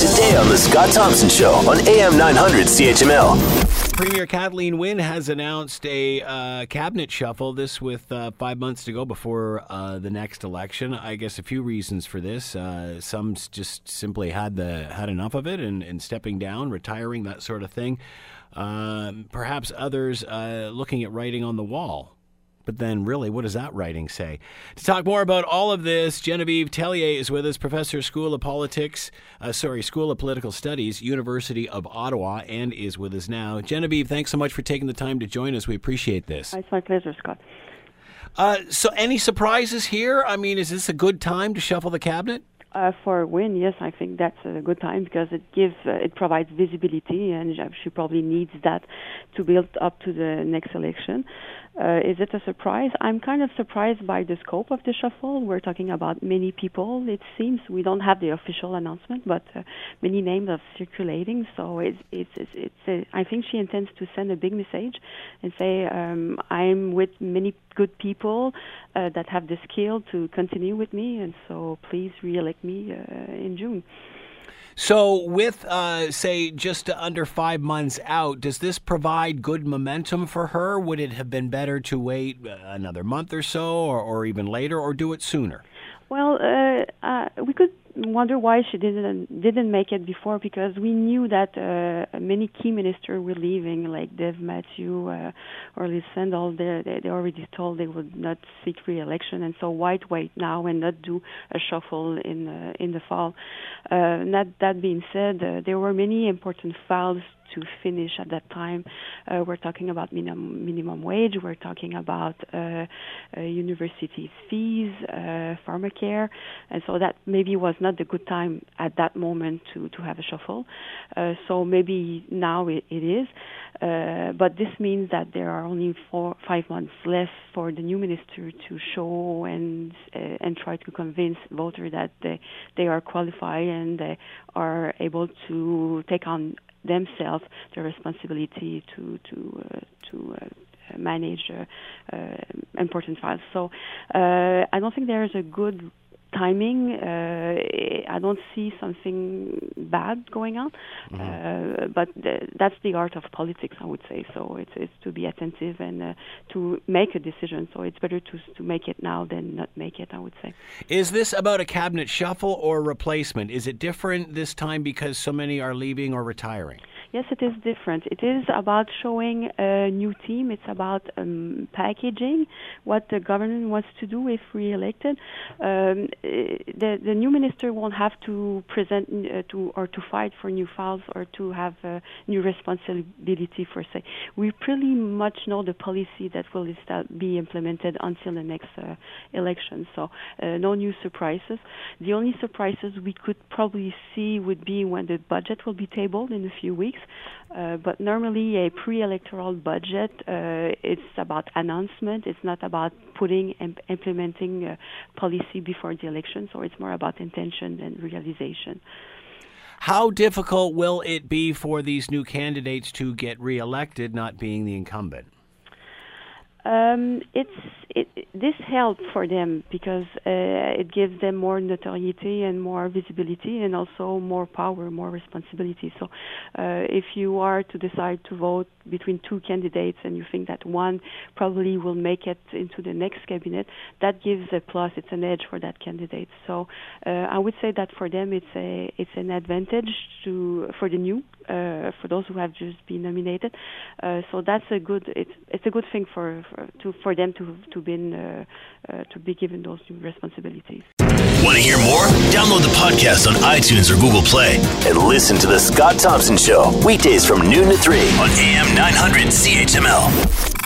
today on The Scott Thompson Show on AM 900 CHML. Premier Kathleen Wynne has announced a uh, cabinet shuffle. This with uh, five months to go before uh, the next election. I guess a few reasons for this. Uh, some just simply had the had enough of it and, and stepping down, retiring, that sort of thing. Um, perhaps others uh, looking at writing on the wall. But then, really, what does that writing say? To talk more about all of this, Genevieve Tellier is with us, professor, School of Politics, uh, sorry, School of Political Studies, University of Ottawa, and is with us now. Genevieve, thanks so much for taking the time to join us. We appreciate this. It's my pleasure, Scott. Uh, so, any surprises here? I mean, is this a good time to shuffle the cabinet? Uh, for Wynne? yes, I think that's a good time because it gives, uh, it provides visibility, and she probably needs that to build up to the next election. Uh, is it a surprise? I'm kind of surprised by the scope of the shuffle. We're talking about many people. It seems we don't have the official announcement, but uh, many names are circulating. So it's it's it's, it's a, I think she intends to send a big message and say um, I'm with many good people uh, that have the skill to continue with me, and so please re-elect me uh, in June. So, with uh, say just under five months out, does this provide good momentum for her? Would it have been better to wait uh, another month or so, or, or even later, or do it sooner? Well, uh, uh, we could wonder why she didn't didn't make it before because we knew that uh, many key ministers were leaving, like Deb Matthew uh, or Liz Sandals. They, they they already told they would not seek re-election, and so why wait now and not do a shuffle in uh, in the fall? Uh, that that being said, uh, there were many important files to finish at that time. Uh, we're talking about minimum minimum wage. We're talking about uh, uh, university fees, uh, pharmacare, and so that maybe was not the good time at that moment to to have a shuffle. Uh, so maybe now it, it is, uh, but this means that there are only four five months left for the new minister to show and uh, and try to convince voters that they they are qualified and they are able to take on themselves the responsibility to to uh, to uh, manage uh, important files. So I don't think there is a good timing. Uh, I don't see something bad going on, mm-hmm. uh, but th- that's the art of politics, I would say. So it's, it's to be attentive and uh, to make a decision. So it's better to to make it now than not make it. I would say. Is this about a cabinet shuffle or replacement? Is it different this time because so many are leaving or retiring? Yes, it is different. It is about showing a new team. It's about um, packaging what the government wants to do if re-elected. Um, the the new minister won't have to present uh, to or to fight for new files or to have new responsibility for say. We pretty much know the policy that will be implemented until the next uh, election. So uh, no new surprises. The only surprises we could probably see would be when the budget will be tabled in a few weeks. Uh, but normally, a pre-electoral budget, uh, it's about announcement. It's not about putting and implementing uh, policy before the election. So it's more about intention than realization. How difficult will it be for these new candidates to get reelected, not being the incumbent? Um, it's it, this helps for them because uh, it gives them more notoriety and more visibility and also more power, more responsibility. So, uh, if you are to decide to vote between two candidates and you think that one probably will make it into the next cabinet, that gives a plus. It's an edge for that candidate. So, uh, I would say that for them, it's a it's an advantage to for the new uh, for those who have just been nominated. Uh, so that's a good it's it's a good thing for, for to for them to to be uh, uh, to be given those new responsibilities. Want to hear more? Download the podcast on iTunes or Google Play and listen to the Scott Thompson Show weekdays from noon to three on AM 900 CHML.